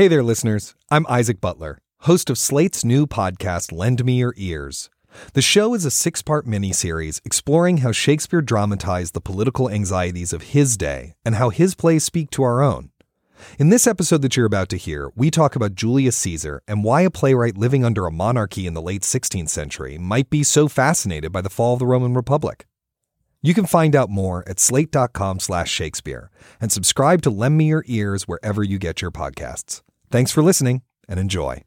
Hey there, listeners. I'm Isaac Butler, host of Slate's new podcast, Lend Me Your Ears. The show is a six part miniseries exploring how Shakespeare dramatized the political anxieties of his day and how his plays speak to our own. In this episode that you're about to hear, we talk about Julius Caesar and why a playwright living under a monarchy in the late 16th century might be so fascinated by the fall of the Roman Republic. You can find out more at slate.com slash Shakespeare and subscribe to Lend Me Your Ears wherever you get your podcasts. Thanks for listening and enjoy.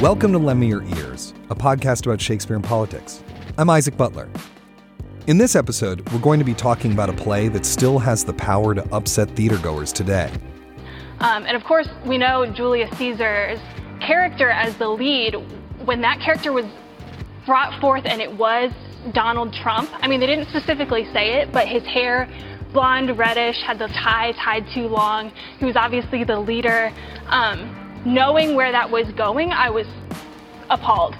Welcome to Lend Me Your Ears, a podcast about Shakespeare and politics. I'm Isaac Butler. In this episode, we're going to be talking about a play that still has the power to upset theatergoers today. Um, and of course, we know Julius Caesar's character as the lead, when that character was brought forth and it was Donald Trump. I mean, they didn't specifically say it, but his hair, blonde, reddish, had the tie tied too long. He was obviously the leader. Um, knowing where that was going, I was appalled.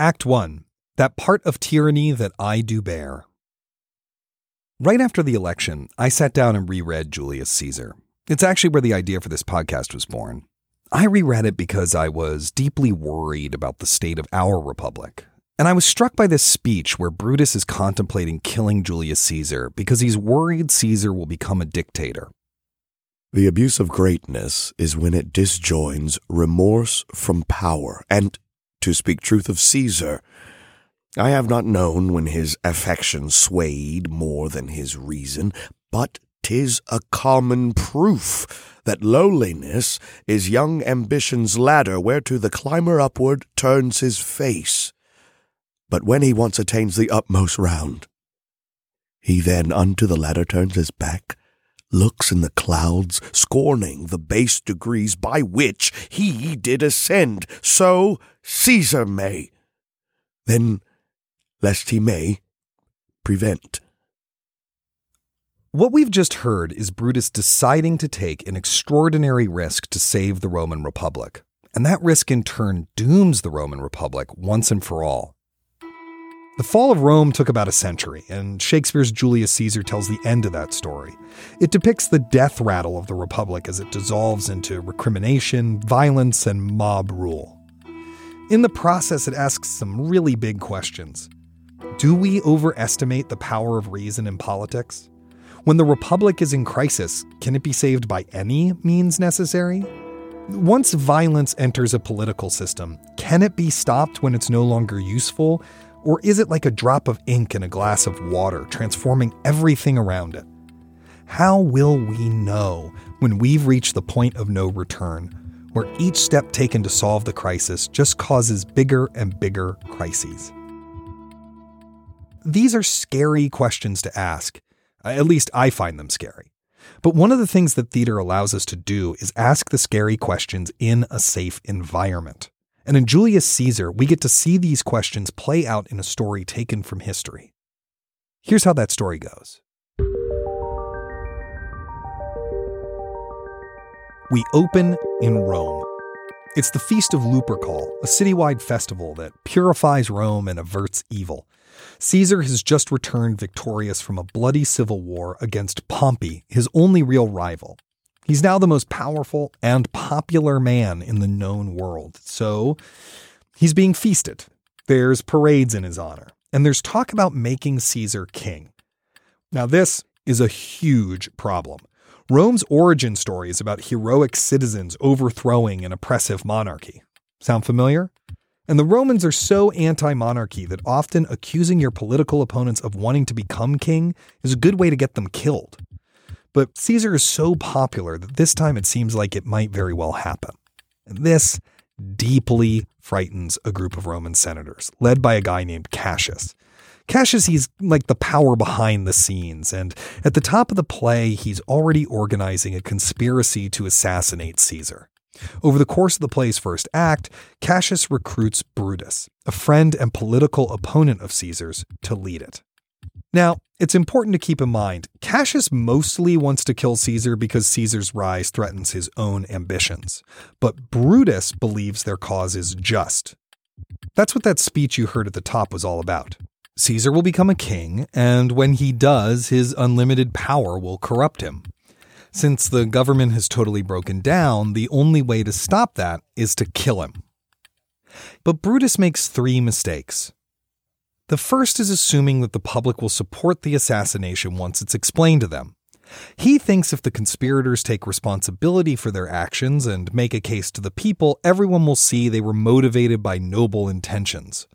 Act 1 That Part of Tyranny That I Do Bear. Right after the election, I sat down and reread Julius Caesar. It's actually where the idea for this podcast was born. I reread it because I was deeply worried about the state of our republic. And I was struck by this speech where Brutus is contemplating killing Julius Caesar because he's worried Caesar will become a dictator. The abuse of greatness is when it disjoins remorse from power and to speak truth of Caesar, I have not known when his affection swayed more than his reason, but 'tis a common proof that lowliness is young ambition's ladder whereto the climber upward turns his face. But when he once attains the utmost round, he then unto the ladder turns his back, looks in the clouds, scorning the base degrees by which he did ascend. So Caesar may. Then, lest he may, prevent. What we've just heard is Brutus deciding to take an extraordinary risk to save the Roman Republic. And that risk in turn dooms the Roman Republic once and for all. The fall of Rome took about a century, and Shakespeare's Julius Caesar tells the end of that story. It depicts the death rattle of the Republic as it dissolves into recrimination, violence, and mob rule. In the process, it asks some really big questions. Do we overestimate the power of reason in politics? When the Republic is in crisis, can it be saved by any means necessary? Once violence enters a political system, can it be stopped when it's no longer useful? Or is it like a drop of ink in a glass of water, transforming everything around it? How will we know when we've reached the point of no return where each step taken to solve the crisis just causes bigger and bigger crises. These are scary questions to ask. At least I find them scary. But one of the things that theater allows us to do is ask the scary questions in a safe environment. And in Julius Caesar, we get to see these questions play out in a story taken from history. Here's how that story goes. We open in Rome. It's the Feast of Lupercal, a citywide festival that purifies Rome and averts evil. Caesar has just returned victorious from a bloody civil war against Pompey, his only real rival. He's now the most powerful and popular man in the known world, so he's being feasted. There's parades in his honor, and there's talk about making Caesar king. Now, this is a huge problem. Rome's origin story is about heroic citizens overthrowing an oppressive monarchy. Sound familiar? And the Romans are so anti monarchy that often accusing your political opponents of wanting to become king is a good way to get them killed. But Caesar is so popular that this time it seems like it might very well happen. This deeply frightens a group of Roman senators, led by a guy named Cassius. Cassius, he's like the power behind the scenes, and at the top of the play, he's already organizing a conspiracy to assassinate Caesar. Over the course of the play's first act, Cassius recruits Brutus, a friend and political opponent of Caesar's, to lead it. Now, it's important to keep in mind, Cassius mostly wants to kill Caesar because Caesar's rise threatens his own ambitions. But Brutus believes their cause is just. That's what that speech you heard at the top was all about. Caesar will become a king, and when he does, his unlimited power will corrupt him. Since the government has totally broken down, the only way to stop that is to kill him. But Brutus makes three mistakes. The first is assuming that the public will support the assassination once it's explained to them. He thinks if the conspirators take responsibility for their actions and make a case to the people, everyone will see they were motivated by noble intentions.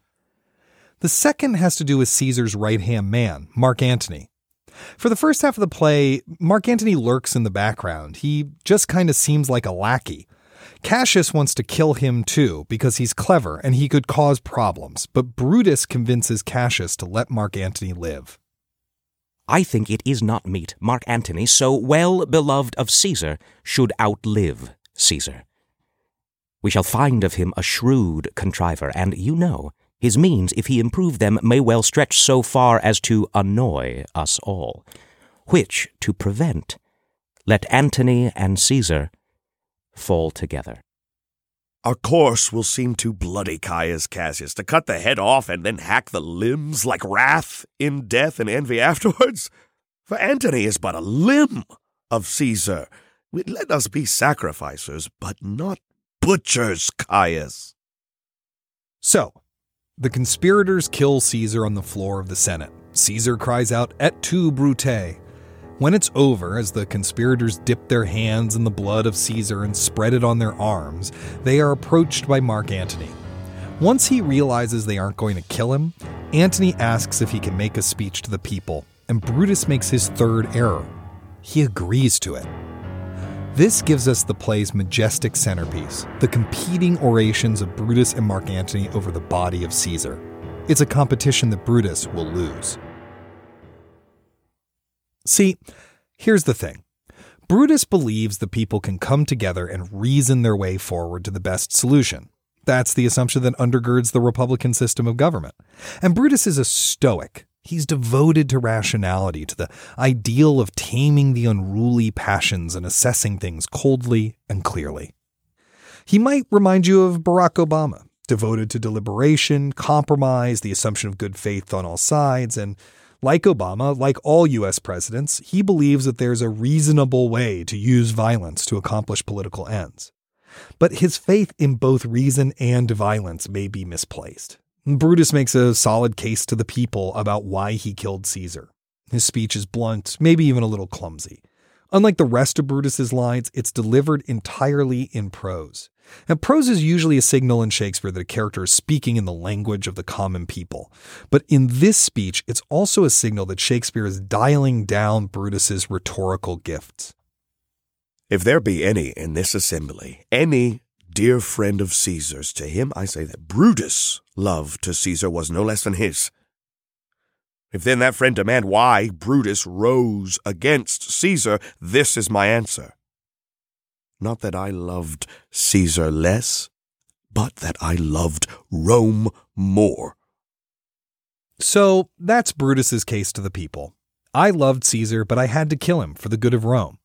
The second has to do with Caesar's right hand man, Mark Antony. For the first half of the play, Mark Antony lurks in the background. He just kind of seems like a lackey. Cassius wants to kill him too because he's clever and he could cause problems, but Brutus convinces Cassius to let Mark Antony live. I think it is not meet Mark Antony, so well beloved of Caesar, should outlive Caesar. We shall find of him a shrewd contriver, and you know, his means, if he improve them, may well stretch so far as to annoy us all. Which, to prevent, let Antony and Caesar fall together. Our course will seem too bloody, Caius Cassius, to cut the head off and then hack the limbs like wrath in death and envy afterwards. For Antony is but a limb of Caesar. Let us be sacrificers, but not butchers, Caius. So, the conspirators kill Caesar on the floor of the Senate. Caesar cries out, Et tu, Brute! When it's over, as the conspirators dip their hands in the blood of Caesar and spread it on their arms, they are approached by Mark Antony. Once he realizes they aren't going to kill him, Antony asks if he can make a speech to the people, and Brutus makes his third error. He agrees to it. This gives us the play's majestic centerpiece the competing orations of Brutus and Mark Antony over the body of Caesar. It's a competition that Brutus will lose. See, here's the thing Brutus believes the people can come together and reason their way forward to the best solution. That's the assumption that undergirds the Republican system of government. And Brutus is a stoic. He's devoted to rationality, to the ideal of taming the unruly passions and assessing things coldly and clearly. He might remind you of Barack Obama, devoted to deliberation, compromise, the assumption of good faith on all sides, and like Obama, like all US presidents, he believes that there's a reasonable way to use violence to accomplish political ends. But his faith in both reason and violence may be misplaced. Brutus makes a solid case to the people about why he killed Caesar. His speech is blunt, maybe even a little clumsy. Unlike the rest of Brutus's lines, it's delivered entirely in prose. Now, prose is usually a signal in Shakespeare that a character is speaking in the language of the common people. But in this speech, it's also a signal that Shakespeare is dialing down Brutus's rhetorical gifts. If there be any in this assembly, any dear friend of Caesar's, to him I say that Brutus' love to Caesar was no less than his. If then that friend demand why Brutus rose against Caesar, this is my answer. Not that I loved Caesar less, but that I loved Rome more. So that's Brutus's case to the people. I loved Caesar, but I had to kill him for the good of Rome.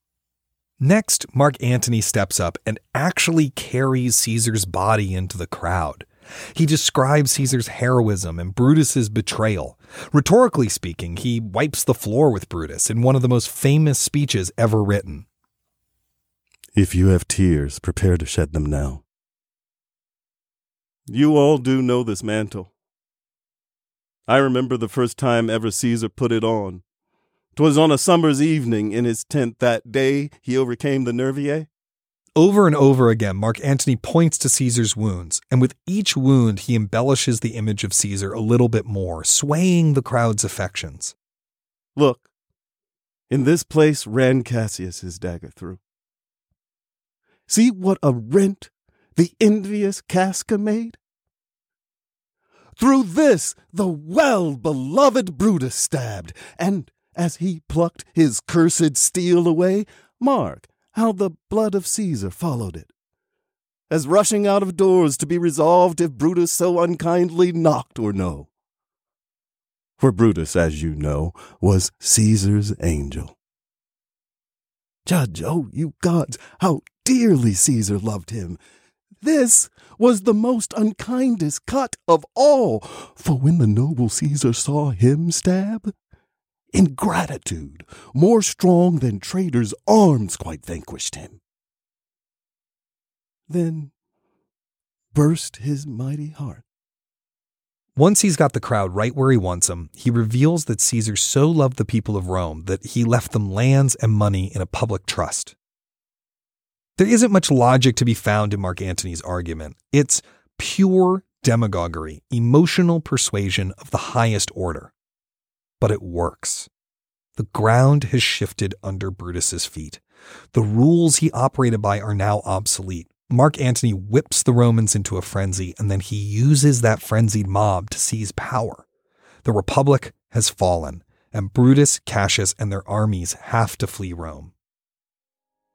Next, Mark Antony steps up and actually carries Caesar's body into the crowd. He describes Caesar's heroism and Brutus's betrayal. Rhetorically speaking, he wipes the floor with Brutus in one of the most famous speeches ever written. If you have tears, prepare to shed them now. You all do know this mantle. I remember the first time ever Caesar put it on. 'Twas on a summer's evening in his tent that day he overcame the Nervii. Over and over again, Mark Antony points to Caesar's wounds, and with each wound, he embellishes the image of Caesar a little bit more, swaying the crowd's affections. Look, in this place ran Cassius his dagger through. See what a rent the envious Casca made? Through this the well beloved Brutus stabbed, and as he plucked his cursed steel away, mark how the blood of Caesar followed it. as rushing out of doors to be resolved if Brutus so unkindly knocked or no. For Brutus, as you know, was Caesar's angel. Judge, oh, you gods, how dearly Caesar loved him. This was the most unkindest cut of all, for when the noble Caesar saw him stab, ingratitude, more strong than traitors' arms, quite vanquished him. Then burst his mighty heart. Once he's got the crowd right where he wants them, he reveals that Caesar so loved the people of Rome that he left them lands and money in a public trust. There isn't much logic to be found in Mark Antony's argument. It's pure demagoguery, emotional persuasion of the highest order. But it works. The ground has shifted under Brutus's feet. The rules he operated by are now obsolete. Mark Antony whips the Romans into a frenzy, and then he uses that frenzied mob to seize power. The Republic has fallen, and Brutus, Cassius, and their armies have to flee Rome.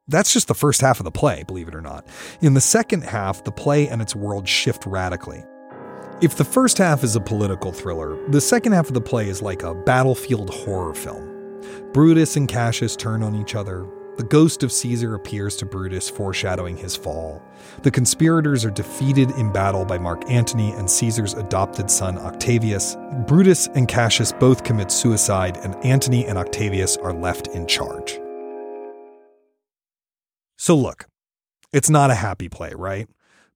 That's just the first half of the play, believe it or not. In the second half, the play and its world shift radically. If the first half is a political thriller, the second half of the play is like a battlefield horror film. Brutus and Cassius turn on each other. The ghost of Caesar appears to Brutus, foreshadowing his fall. The conspirators are defeated in battle by Mark Antony and Caesar's adopted son Octavius. Brutus and Cassius both commit suicide, and Antony and Octavius are left in charge. So, look, it's not a happy play, right?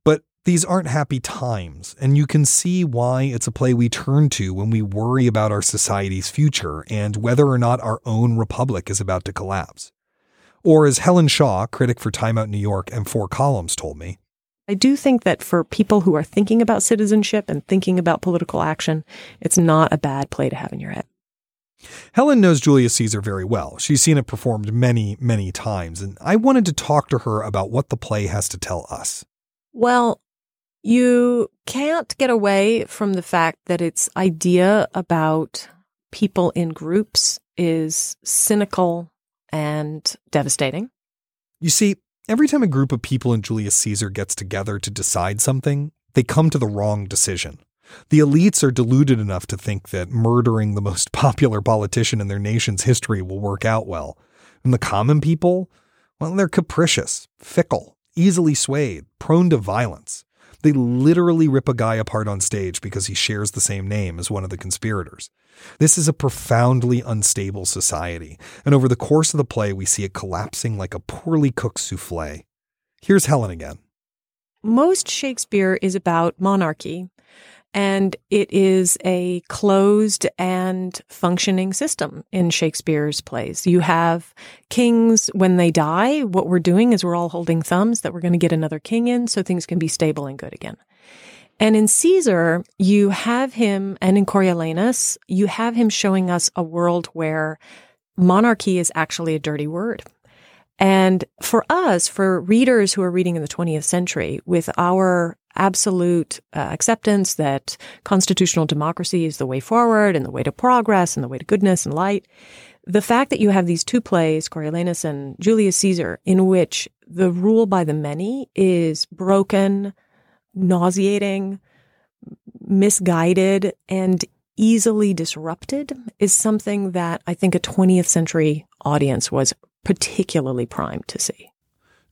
But these aren't happy times, and you can see why it's a play we turn to when we worry about our society's future and whether or not our own republic is about to collapse. Or, as Helen Shaw, critic for Time Out New York and Four Columns, told me, I do think that for people who are thinking about citizenship and thinking about political action, it's not a bad play to have in your head. Helen knows Julius Caesar very well. She's seen it performed many, many times, and I wanted to talk to her about what the play has to tell us. Well, you can't get away from the fact that its idea about people in groups is cynical and devastating. You see, every time a group of people in Julius Caesar gets together to decide something, they come to the wrong decision. The elites are deluded enough to think that murdering the most popular politician in their nation's history will work out well. And the common people, well, they're capricious, fickle, easily swayed, prone to violence. They literally rip a guy apart on stage because he shares the same name as one of the conspirators. This is a profoundly unstable society, and over the course of the play, we see it collapsing like a poorly cooked souffle. Here's Helen again. Most Shakespeare is about monarchy, and it is a closed and functioning system in Shakespeare's plays. You have kings when they die. What we're doing is we're all holding thumbs that we're going to get another king in so things can be stable and good again. And in Caesar, you have him, and in Coriolanus, you have him showing us a world where monarchy is actually a dirty word. And for us, for readers who are reading in the 20th century, with our absolute uh, acceptance that constitutional democracy is the way forward and the way to progress and the way to goodness and light. The fact that you have these two plays, Coriolanus and Julius Caesar, in which the rule by the many is broken, nauseating, misguided, and easily disrupted is something that I think a 20th century audience was particularly primed to see.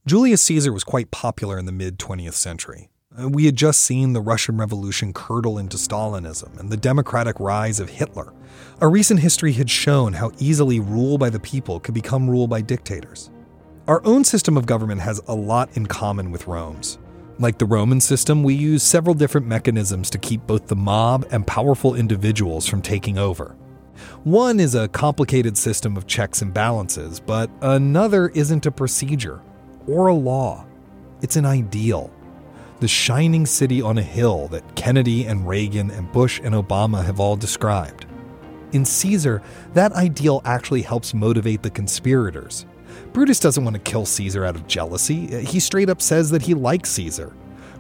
Julius Caesar was quite popular in the mid 20th century. We had just seen the Russian Revolution curdle into Stalinism and the democratic rise of Hitler. Our recent history had shown how easily rule by the people could become rule by dictators. Our own system of government has a lot in common with Rome's. Like the Roman system, we use several different mechanisms to keep both the mob and powerful individuals from taking over. One is a complicated system of checks and balances, but another isn't a procedure or a law. It's an ideal the shining city on a hill that Kennedy and Reagan and Bush and Obama have all described. In Caesar, that ideal actually helps motivate the conspirators. Brutus doesn't want to kill Caesar out of jealousy, he straight up says that he likes Caesar.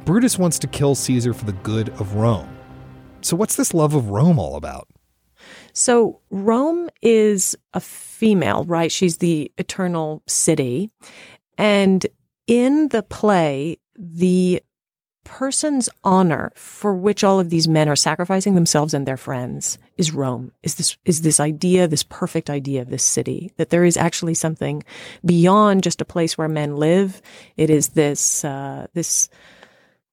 Brutus wants to kill Caesar for the good of Rome. So, what's this love of Rome all about? So, Rome is a female, right? She's the eternal city. And in the play, the person's honor for which all of these men are sacrificing themselves and their friends is Rome. Is this is this idea, this perfect idea of this city that there is actually something beyond just a place where men live. It is this uh, this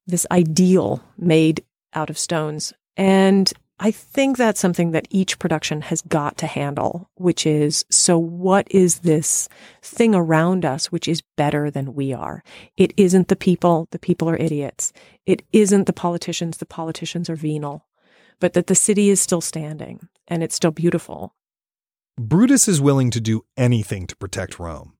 this ideal made out of stones, and I think that's something that each production has got to handle, which is so what is this thing around us which is better than we are? It isn't the people, the people are idiots. It isn't the politicians, the politicians are venal, but that the city is still standing and it's still beautiful. Brutus is willing to do anything to protect Rome.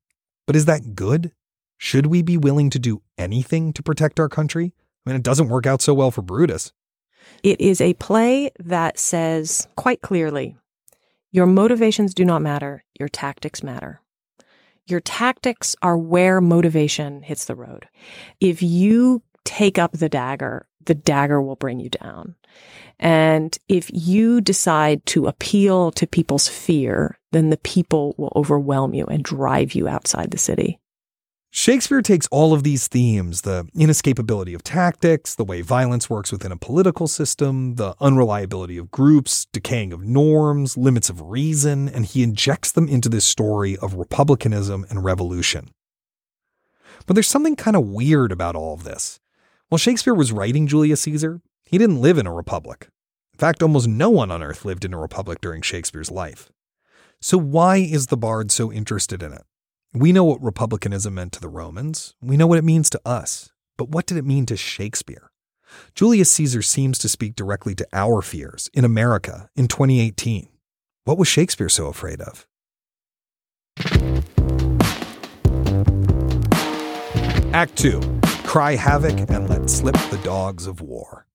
But is that good? Should we be willing to do anything to protect our country? I mean, it doesn't work out so well for Brutus. It is a play that says quite clearly your motivations do not matter, your tactics matter. Your tactics are where motivation hits the road. If you take up the dagger, the dagger will bring you down. And if you decide to appeal to people's fear, then the people will overwhelm you and drive you outside the city. Shakespeare takes all of these themes the inescapability of tactics, the way violence works within a political system, the unreliability of groups, decaying of norms, limits of reason, and he injects them into this story of republicanism and revolution. But there's something kind of weird about all of this. While Shakespeare was writing Julius Caesar, he didn't live in a republic. In fact, almost no one on earth lived in a republic during Shakespeare's life. So, why is the bard so interested in it? We know what republicanism meant to the Romans. We know what it means to us. But what did it mean to Shakespeare? Julius Caesar seems to speak directly to our fears in America in 2018. What was Shakespeare so afraid of? Act 2 Cry havoc and let slip the dogs of war.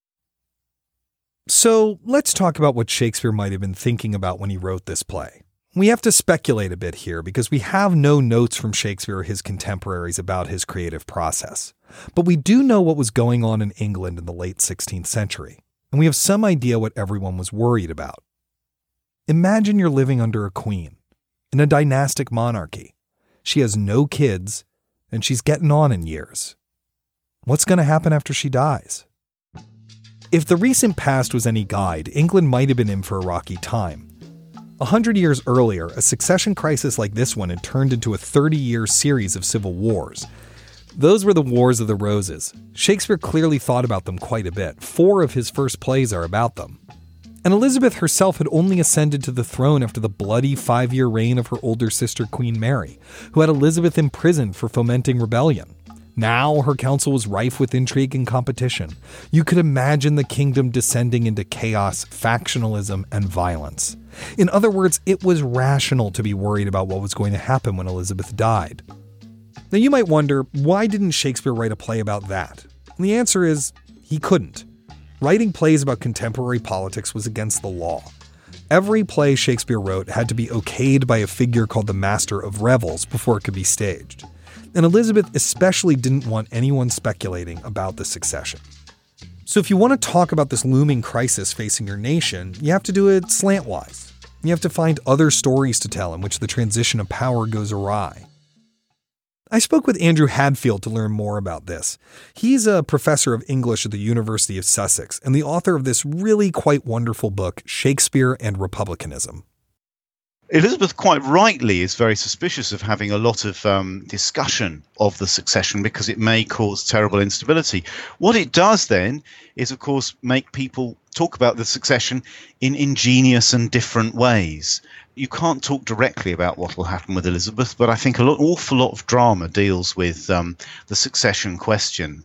So let's talk about what Shakespeare might have been thinking about when he wrote this play. We have to speculate a bit here because we have no notes from Shakespeare or his contemporaries about his creative process. But we do know what was going on in England in the late 16th century, and we have some idea what everyone was worried about. Imagine you're living under a queen in a dynastic monarchy. She has no kids, and she's getting on in years. What's going to happen after she dies? If the recent past was any guide, England might have been in for a rocky time. A hundred years earlier, a succession crisis like this one had turned into a 30 year series of civil wars. Those were the Wars of the Roses. Shakespeare clearly thought about them quite a bit. Four of his first plays are about them. And Elizabeth herself had only ascended to the throne after the bloody five year reign of her older sister, Queen Mary, who had Elizabeth imprisoned for fomenting rebellion. Now her council was rife with intrigue and competition. You could imagine the kingdom descending into chaos, factionalism, and violence. In other words, it was rational to be worried about what was going to happen when Elizabeth died. Now you might wonder, why didn't Shakespeare write a play about that? And the answer is, he couldn't. Writing plays about contemporary politics was against the law. Every play Shakespeare wrote had to be okayed by a figure called the Master of Revels before it could be staged. And Elizabeth especially didn't want anyone speculating about the succession. So, if you want to talk about this looming crisis facing your nation, you have to do it slantwise. You have to find other stories to tell in which the transition of power goes awry. I spoke with Andrew Hadfield to learn more about this. He's a professor of English at the University of Sussex and the author of this really quite wonderful book, Shakespeare and Republicanism. Elizabeth, quite rightly, is very suspicious of having a lot of um, discussion of the succession because it may cause terrible instability. What it does then is, of course, make people talk about the succession in ingenious and different ways. You can't talk directly about what will happen with Elizabeth, but I think an awful lot of drama deals with um, the succession question.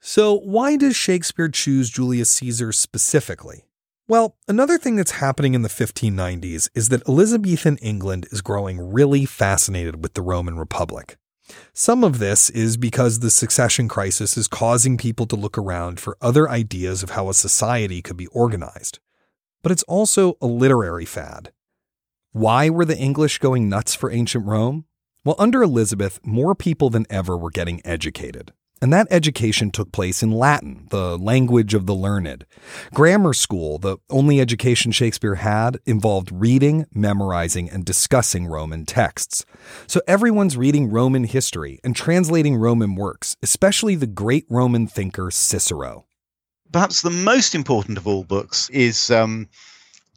So, why does Shakespeare choose Julius Caesar specifically? Well, another thing that's happening in the 1590s is that Elizabethan England is growing really fascinated with the Roman Republic. Some of this is because the succession crisis is causing people to look around for other ideas of how a society could be organized. But it's also a literary fad. Why were the English going nuts for ancient Rome? Well, under Elizabeth, more people than ever were getting educated. And that education took place in Latin, the language of the learned. Grammar school, the only education Shakespeare had, involved reading, memorizing, and discussing Roman texts. So everyone's reading Roman history and translating Roman works, especially the great Roman thinker Cicero. Perhaps the most important of all books is um,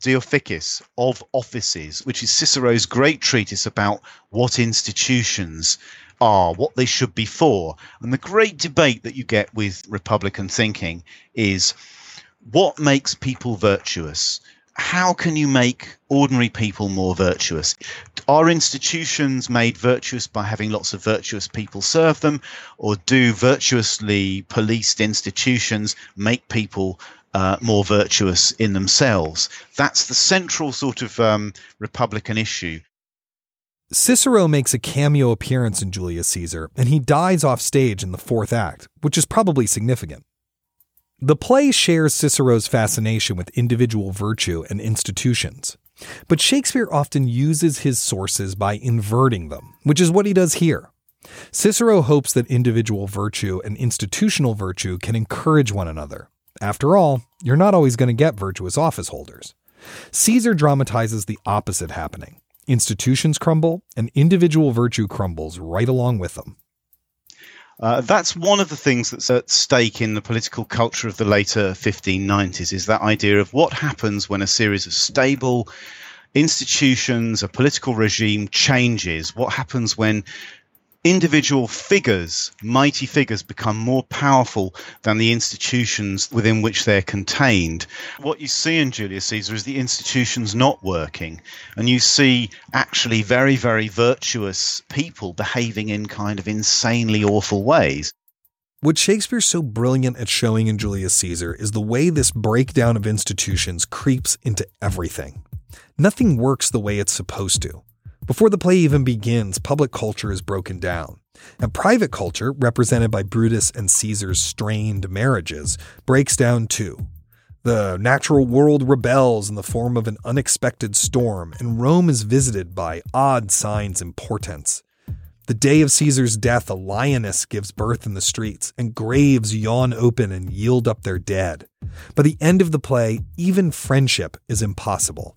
De Officiis, of Offices, which is Cicero's great treatise about what institutions are, what they should be for. And the great debate that you get with Republican thinking is what makes people virtuous? How can you make ordinary people more virtuous? Are institutions made virtuous by having lots of virtuous people serve them? Or do virtuously policed institutions make people uh, more virtuous in themselves? That's the central sort of um, Republican issue. Cicero makes a cameo appearance in Julius Caesar, and he dies off stage in the fourth act, which is probably significant. The play shares Cicero's fascination with individual virtue and institutions, but Shakespeare often uses his sources by inverting them, which is what he does here. Cicero hopes that individual virtue and institutional virtue can encourage one another. After all, you're not always going to get virtuous office holders. Caesar dramatizes the opposite happening. Institutions crumble, and individual virtue crumbles right along with them. Uh, that's one of the things that's at stake in the political culture of the later 1590s is that idea of what happens when a series of stable institutions, a political regime changes. What happens when individual figures, mighty figures, become more powerful than the institutions within which they're contained. What you see in Julius Caesar is the institutions not working, and you see actually very, very virtuous people behaving in kind of insanely awful ways. What Shakespeare's so brilliant at showing in Julius Caesar is the way this breakdown of institutions creeps into everything. Nothing works the way it's supposed to. Before the play even begins, public culture is broken down. And private culture, represented by Brutus and Caesar's strained marriages, breaks down too. The natural world rebels in the form of an unexpected storm, and Rome is visited by odd signs and portents. The day of Caesar's death, a lioness gives birth in the streets, and graves yawn open and yield up their dead. By the end of the play, even friendship is impossible.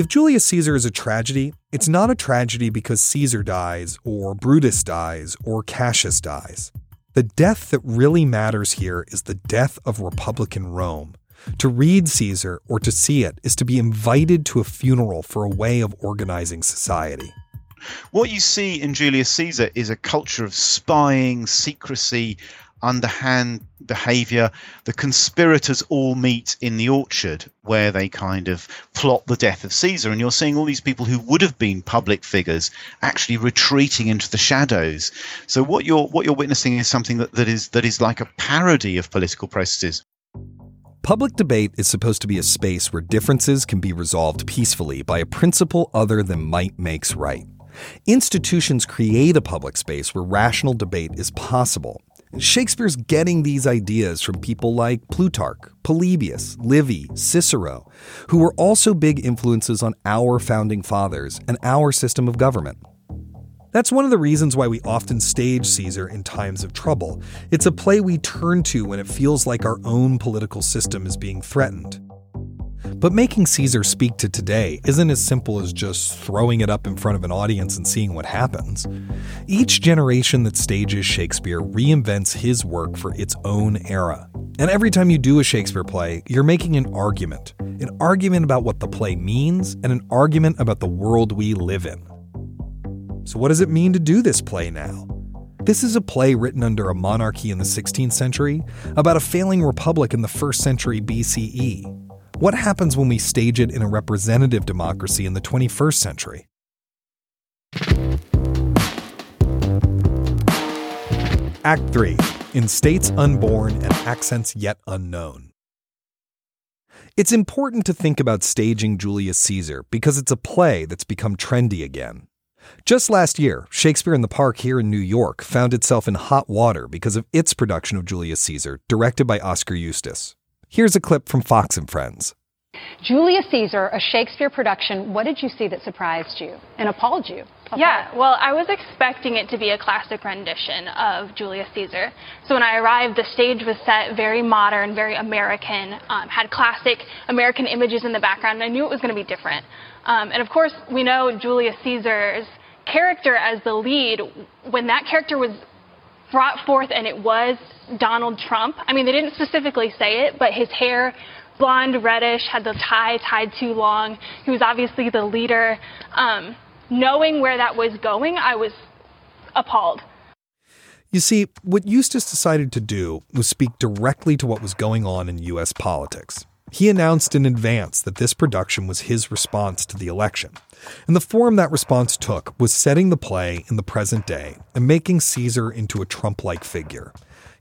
If Julius Caesar is a tragedy, it's not a tragedy because Caesar dies, or Brutus dies, or Cassius dies. The death that really matters here is the death of Republican Rome. To read Caesar or to see it is to be invited to a funeral for a way of organizing society. What you see in Julius Caesar is a culture of spying, secrecy, underhand behavior. The conspirators all meet in the orchard where they kind of plot the death of Caesar. And you're seeing all these people who would have been public figures actually retreating into the shadows. So what you're what you're witnessing is something that, that is that is like a parody of political processes. Public debate is supposed to be a space where differences can be resolved peacefully by a principle other than might makes right. Institutions create a public space where rational debate is possible, Shakespeare's getting these ideas from people like Plutarch, Polybius, Livy, Cicero, who were also big influences on our founding fathers and our system of government. That's one of the reasons why we often stage Caesar in times of trouble. It's a play we turn to when it feels like our own political system is being threatened. But making Caesar speak to today isn't as simple as just throwing it up in front of an audience and seeing what happens. Each generation that stages Shakespeare reinvents his work for its own era. And every time you do a Shakespeare play, you're making an argument an argument about what the play means, and an argument about the world we live in. So, what does it mean to do this play now? This is a play written under a monarchy in the 16th century about a failing republic in the 1st century BCE. What happens when we stage it in a representative democracy in the 21st century? Act 3 In States Unborn and Accents Yet Unknown. It's important to think about staging Julius Caesar because it's a play that's become trendy again. Just last year, Shakespeare in the Park here in New York found itself in hot water because of its production of Julius Caesar, directed by Oskar Eustis. Here's a clip from Fox and Friends. Julius Caesar, a Shakespeare production, what did you see that surprised you and appalled you? Yeah, well, I was expecting it to be a classic rendition of Julius Caesar. So when I arrived, the stage was set very modern, very American, um, had classic American images in the background, and I knew it was going to be different. Um, and of course, we know Julius Caesar's character as the lead. When that character was brought forth and it was Donald Trump, I mean, they didn't specifically say it, but his hair blonde, reddish, had the tie tied too long. He was obviously the leader. Um, knowing where that was going, I was appalled. You see, what Eustis decided to do was speak directly to what was going on in U.S. politics. He announced in advance that this production was his response to the election. And the form that response took was setting the play in the present day and making Caesar into a Trump like figure.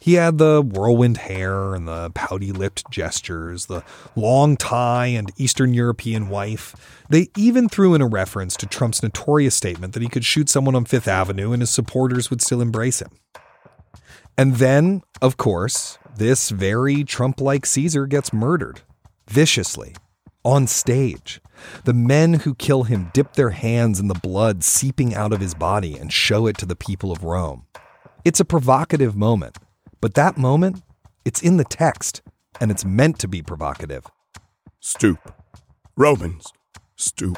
He had the whirlwind hair and the pouty lipped gestures, the long tie and Eastern European wife. They even threw in a reference to Trump's notorious statement that he could shoot someone on Fifth Avenue and his supporters would still embrace him. And then, of course, this very Trump like Caesar gets murdered viciously on stage. The men who kill him dip their hands in the blood seeping out of his body and show it to the people of Rome. It's a provocative moment, but that moment, it's in the text, and it's meant to be provocative. Stoop. Romans, stoop.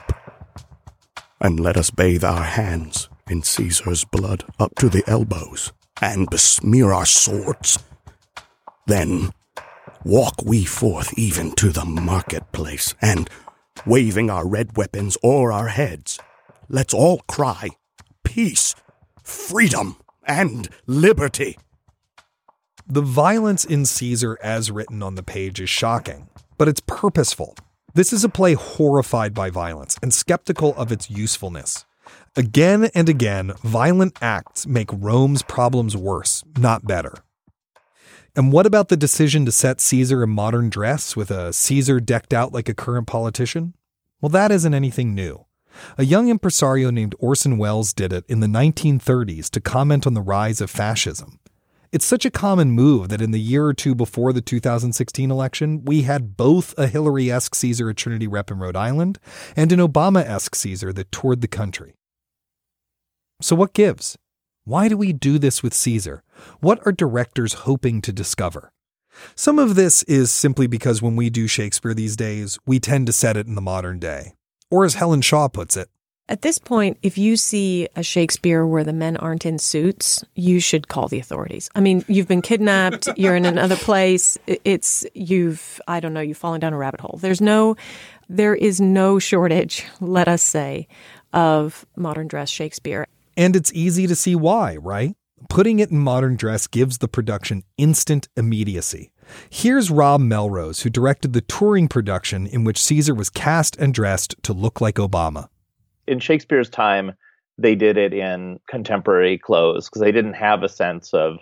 And let us bathe our hands in Caesar's blood up to the elbows, and besmear our swords. Then walk we forth even to the marketplace, and, waving our red weapons o'er our heads, let's all cry, Peace, freedom, and liberty. The violence in Caesar as written on the page is shocking, but it's purposeful. This is a play horrified by violence and skeptical of its usefulness. Again and again, violent acts make Rome's problems worse, not better. And what about the decision to set Caesar in modern dress with a Caesar decked out like a current politician? Well, that isn't anything new. A young impresario named Orson Welles did it in the 1930s to comment on the rise of fascism. It's such a common move that in the year or two before the 2016 election, we had both a Hillary esque Caesar at Trinity Rep in Rhode Island and an Obama esque Caesar that toured the country. So, what gives? Why do we do this with Caesar? What are directors hoping to discover? Some of this is simply because when we do Shakespeare these days, we tend to set it in the modern day. Or as Helen Shaw puts it, at this point, if you see a Shakespeare where the men aren't in suits, you should call the authorities. I mean, you've been kidnapped, you're in another place. It's you've I don't know, you've fallen down a rabbit hole. There's no there is no shortage, let us say, of modern dress Shakespeare. And it's easy to see why, right? Putting it in modern dress gives the production instant immediacy. Here's Rob Melrose, who directed the touring production in which Caesar was cast and dressed to look like Obama in Shakespeare's time, they did it in contemporary clothes because they didn't have a sense of,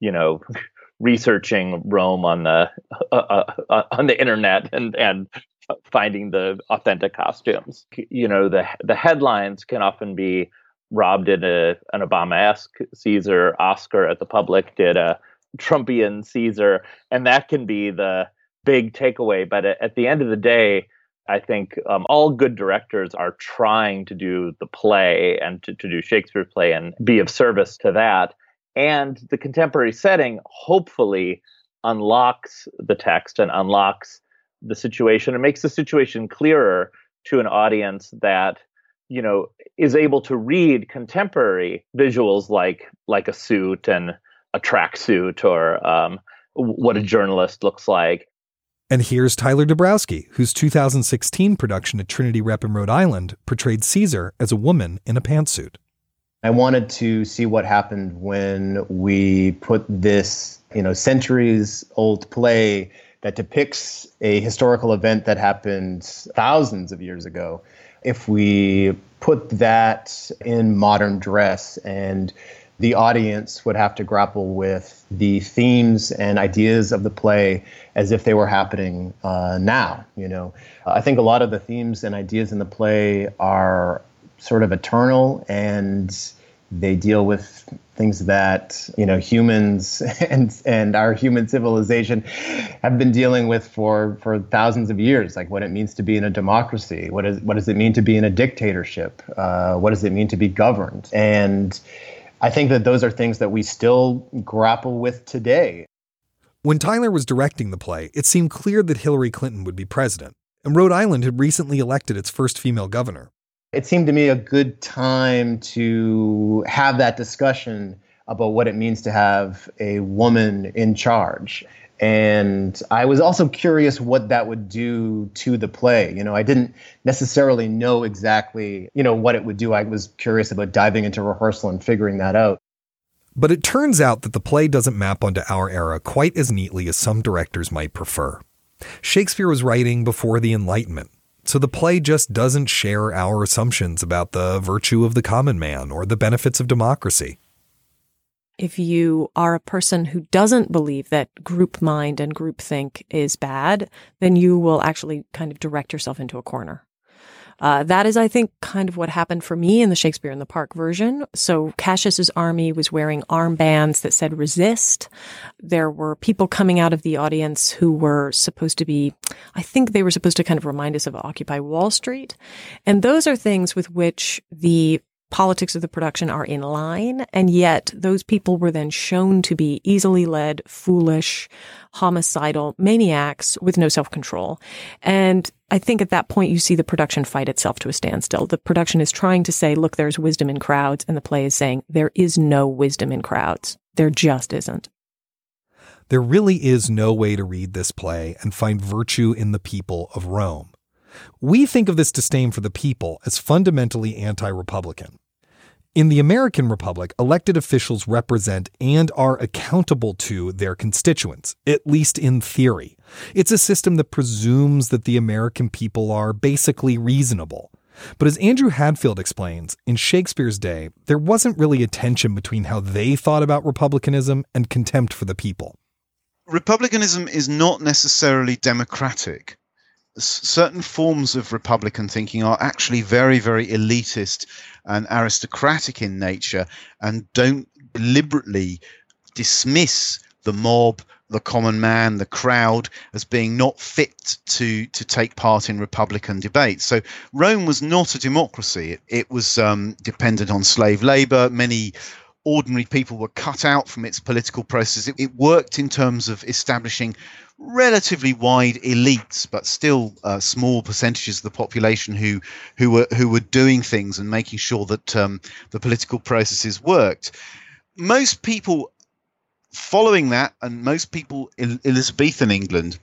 you know, researching Rome on the uh, uh, uh, on the internet and and finding the authentic costumes. You know, the the headlines can often be Rob did a an Obama-esque Caesar, Oskar at the Public did a Trumpian Caesar, and that can be the big takeaway. But at the end of the day, I think um, all good directors are trying to do the play and to, to do Shakespeare's play and be of service to that. And the contemporary setting hopefully unlocks the text and unlocks the situation and makes the situation clearer to an audience that you know is able to read contemporary visuals like like a suit and a tracksuit or um, what a journalist looks like and here's Tyler Dobrowsky, whose 2016 production at Trinity Rep in Rhode Island portrayed Caesar as a woman in a pantsuit. I wanted to see what happened when we put this, you know, centuries old play that depicts a historical event that happened thousands of years ago. If we put that in modern dress and the audience would have to grapple with the themes and ideas of the play as if they were happening uh, now. You know, I think a lot of the themes and ideas in the play are sort of eternal and They deal with things that you know humans and and our human civilization have been dealing with for for thousands of years, like what it means to be in a democracy. What is what does it mean to be in a dictatorship? Uh, what does it mean to be governed? And I think that those are things that we still grapple with today. When Tyler was directing the play, it seemed clear that Hillary Clinton would be president, and Rhode Island had recently elected its first female governor. It seemed to me a good time to have that discussion about what it means to have a woman in charge. And I was also curious what that would do to the play. You know, I didn't necessarily know exactly, you know, what it would do. I was curious about diving into rehearsal and figuring that out. But it turns out that the play doesn't map onto our era quite as neatly as some directors might prefer. Shakespeare was writing before the Enlightenment, so the play just doesn't share our assumptions about the virtue of the common man or the benefits of democracy. If you are a person who doesn't believe that group mind and group think is bad, then you will actually kind of direct yourself into a corner. Uh, that is, I think, kind of what happened for me in the Shakespeare in the Park version. So Cassius's army was wearing armbands that said resist. There were people coming out of the audience who were supposed to be, I think they were supposed to kind of remind us of Occupy Wall Street. And those are things with which the politics of the production are in line. And yet those people were then shown to be easily led, foolish, homicidal maniacs with no self control. And I think at that point you see the production fight itself to a standstill. The production is trying to say, look, there's wisdom in crowds. And the play is saying, there is no wisdom in crowds. There just isn't. There really is no way to read this play and find virtue in the people of Rome. We think of this disdain for the people as fundamentally anti Republican. In the American Republic, elected officials represent and are accountable to their constituents, at least in theory. It's a system that presumes that the American people are basically reasonable. But as Andrew Hadfield explains, in Shakespeare's day, there wasn't really a tension between how they thought about republicanism and contempt for the people. Republicanism is not necessarily democratic certain forms of republican thinking are actually very very elitist and aristocratic in nature and don't deliberately dismiss the mob the common man the crowd as being not fit to to take part in republican debates so rome was not a democracy. It, it was um, dependent on slave labor. Many ordinary people were cut out from its political process. It, it worked in terms of establishing relatively wide elites, but still uh, small percentages of the population who who were who were doing things and making sure that um, the political processes worked. Most people following that, and most people in Elizabethan England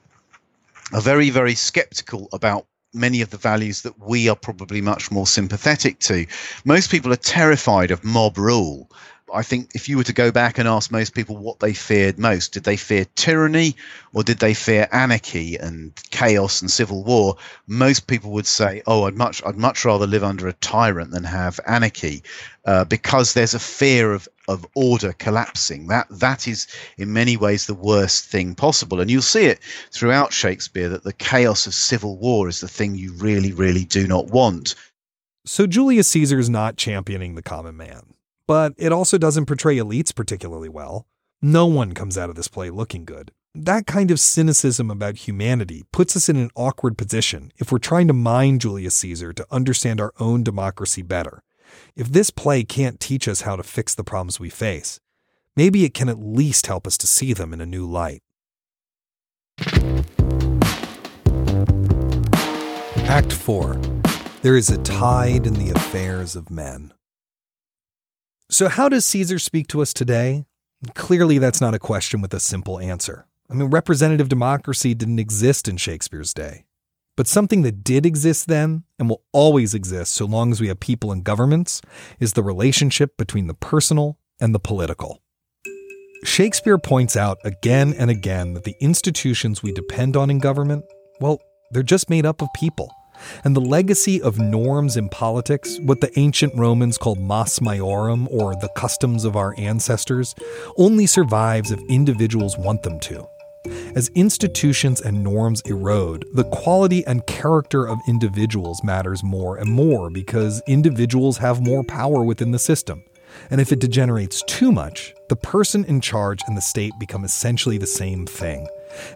are very very skeptical about many of the values that we are probably much more sympathetic to. Most people are terrified of mob rule I think if you were to go back and ask most people what they feared most, did they fear tyranny or did they fear anarchy and chaos and civil war? Most people would say, "Oh, I'd much, I'd much rather live under a tyrant than have anarchy," uh, because there's a fear of of order collapsing. That that is in many ways the worst thing possible, and you'll see it throughout Shakespeare that the chaos of civil war is the thing you really, really do not want. So Julius Caesar is not championing the common man but it also doesn't portray elites particularly well. No one comes out of this play looking good. That kind of cynicism about humanity puts us in an awkward position if we're trying to mine Julius Caesar to understand our own democracy better. If this play can't teach us how to fix the problems we face, maybe it can at least help us to see them in a new light. Act 4 There is a tide in the affairs of men. So, how does Caesar speak to us today? Clearly, that's not a question with a simple answer. I mean, representative democracy didn't exist in Shakespeare's day. But something that did exist then and will always exist so long as we have people and governments is the relationship between the personal and the political. Shakespeare points out again and again that the institutions we depend on in government, well, they're just made up of people. And the legacy of norms in politics, what the ancient Romans called mos maiorum, or the customs of our ancestors, only survives if individuals want them to. As institutions and norms erode, the quality and character of individuals matters more and more because individuals have more power within the system. And if it degenerates too much, the person in charge and the state become essentially the same thing.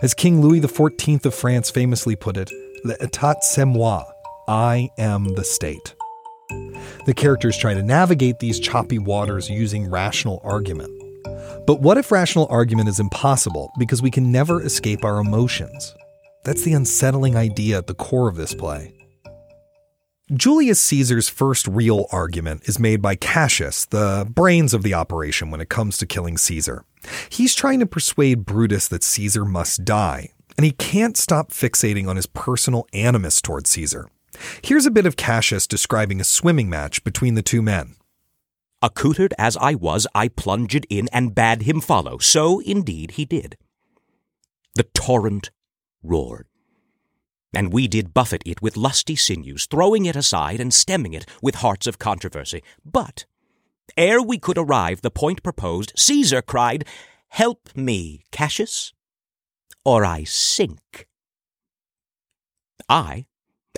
As King Louis XIV of France famously put it, l'état c'est moi, I am the state. The characters try to navigate these choppy waters using rational argument. But what if rational argument is impossible because we can never escape our emotions? That's the unsettling idea at the core of this play. Julius Caesar's first real argument is made by Cassius, the brains of the operation when it comes to killing Caesar. He's trying to persuade Brutus that Caesar must die, and he can't stop fixating on his personal animus toward Caesar. Here's a bit of Cassius describing a swimming match between the two men. Accoutred as I was, I plunged in and bade him follow. So indeed he did. The torrent roared, and we did buffet it with lusty sinews, throwing it aside and stemming it with hearts of controversy. But ere we could arrive the point proposed, Caesar cried, Help me, Cassius, or I sink. I,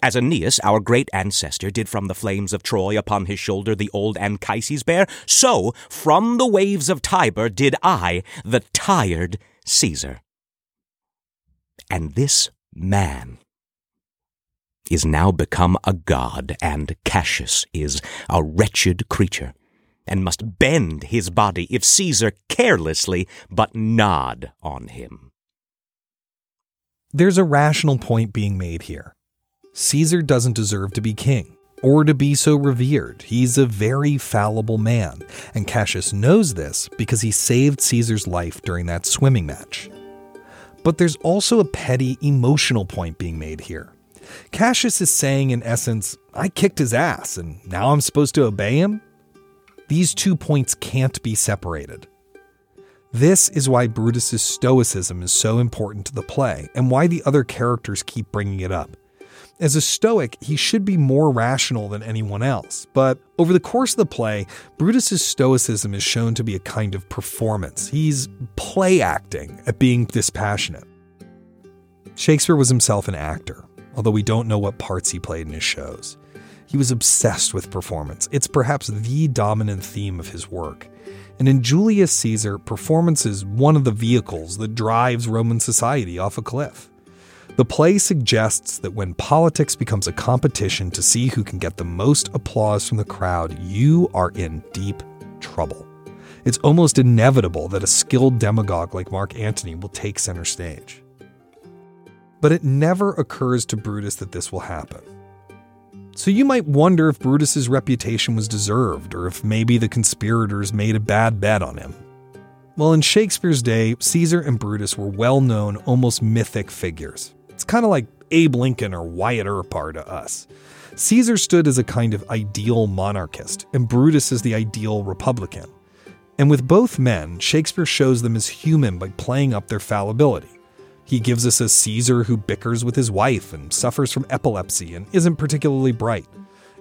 as Aeneas, our great ancestor, did from the flames of Troy upon his shoulder the old Anchises bear, so from the waves of Tiber did I, the tired Caesar. And this man is now become a god, and Cassius is a wretched creature, and must bend his body if Caesar carelessly but nod on him. There's a rational point being made here. Caesar doesn't deserve to be king or to be so revered. He's a very fallible man, and Cassius knows this because he saved Caesar's life during that swimming match. But there's also a petty emotional point being made here. Cassius is saying, in essence, I kicked his ass and now I'm supposed to obey him? These two points can't be separated. This is why Brutus's stoicism is so important to the play and why the other characters keep bringing it up. As a Stoic, he should be more rational than anyone else, but over the course of the play, Brutus's Stoicism is shown to be a kind of performance. He's play acting at being dispassionate. Shakespeare was himself an actor, although we don't know what parts he played in his shows. He was obsessed with performance. It's perhaps the dominant theme of his work. And in Julius Caesar, performance is one of the vehicles that drives Roman society off a cliff. The play suggests that when politics becomes a competition to see who can get the most applause from the crowd, you are in deep trouble. It's almost inevitable that a skilled demagogue like Mark Antony will take center stage. But it never occurs to Brutus that this will happen. So you might wonder if Brutus's reputation was deserved, or if maybe the conspirators made a bad bet on him. Well, in Shakespeare's day, Caesar and Brutus were well known, almost mythic figures. It's kind of like Abe Lincoln or Wyatt Earp to us. Caesar stood as a kind of ideal monarchist, and Brutus as the ideal republican. And with both men, Shakespeare shows them as human by playing up their fallibility. He gives us a Caesar who bickers with his wife and suffers from epilepsy and isn't particularly bright.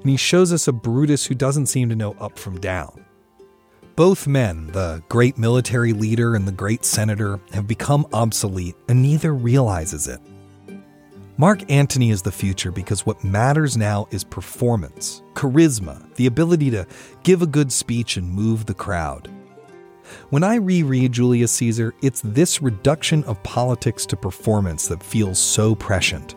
And he shows us a Brutus who doesn't seem to know up from down. Both men, the great military leader and the great senator, have become obsolete, and neither realizes it. Mark Antony is the future because what matters now is performance, charisma, the ability to give a good speech and move the crowd. When I reread Julius Caesar, it's this reduction of politics to performance that feels so prescient.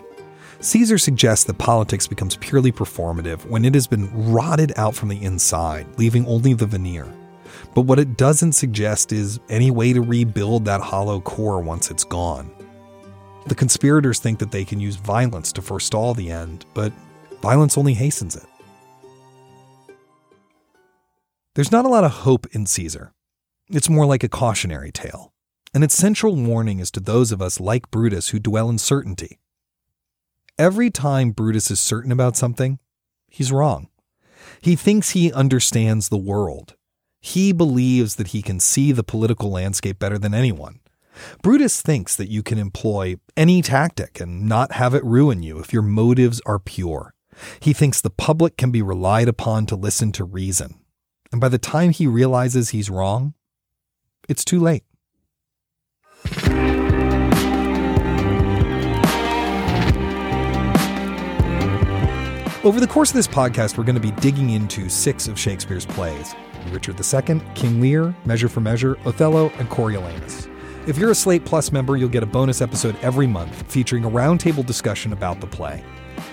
Caesar suggests that politics becomes purely performative when it has been rotted out from the inside, leaving only the veneer. But what it doesn't suggest is any way to rebuild that hollow core once it's gone. The conspirators think that they can use violence to forestall the end, but violence only hastens it. There's not a lot of hope in Caesar. It's more like a cautionary tale, and its central warning is to those of us like Brutus who dwell in certainty. Every time Brutus is certain about something, he's wrong. He thinks he understands the world. He believes that he can see the political landscape better than anyone. Brutus thinks that you can employ any tactic and not have it ruin you if your motives are pure. He thinks the public can be relied upon to listen to reason. And by the time he realizes he's wrong, it's too late. Over the course of this podcast, we're going to be digging into six of Shakespeare's plays. Richard II, King Lear, Measure for Measure, Othello, and Coriolanus. If you're a Slate Plus member, you'll get a bonus episode every month featuring a roundtable discussion about the play.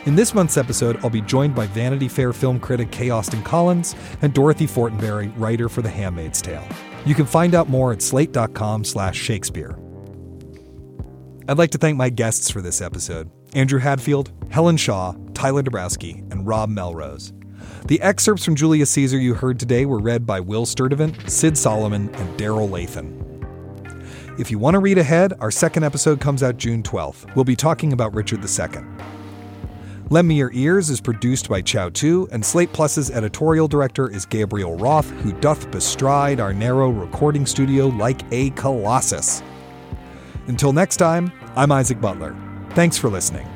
In this month's episode, I'll be joined by Vanity Fair film critic K. Austin Collins and Dorothy Fortenberry, writer for The Handmaid's Tale. You can find out more at slate.com slash Shakespeare. I'd like to thank my guests for this episode Andrew Hadfield, Helen Shaw, Tyler Dobrowsky, and Rob Melrose. The excerpts from Julius Caesar you heard today were read by Will Sturdivant, Sid Solomon, and Daryl Lathan. If you want to read ahead, our second episode comes out June 12th. We'll be talking about Richard II. Lend Me Your Ears is produced by Chau Tu, and Slate Plus's editorial director is Gabriel Roth, who doth bestride our narrow recording studio like a colossus. Until next time, I'm Isaac Butler. Thanks for listening.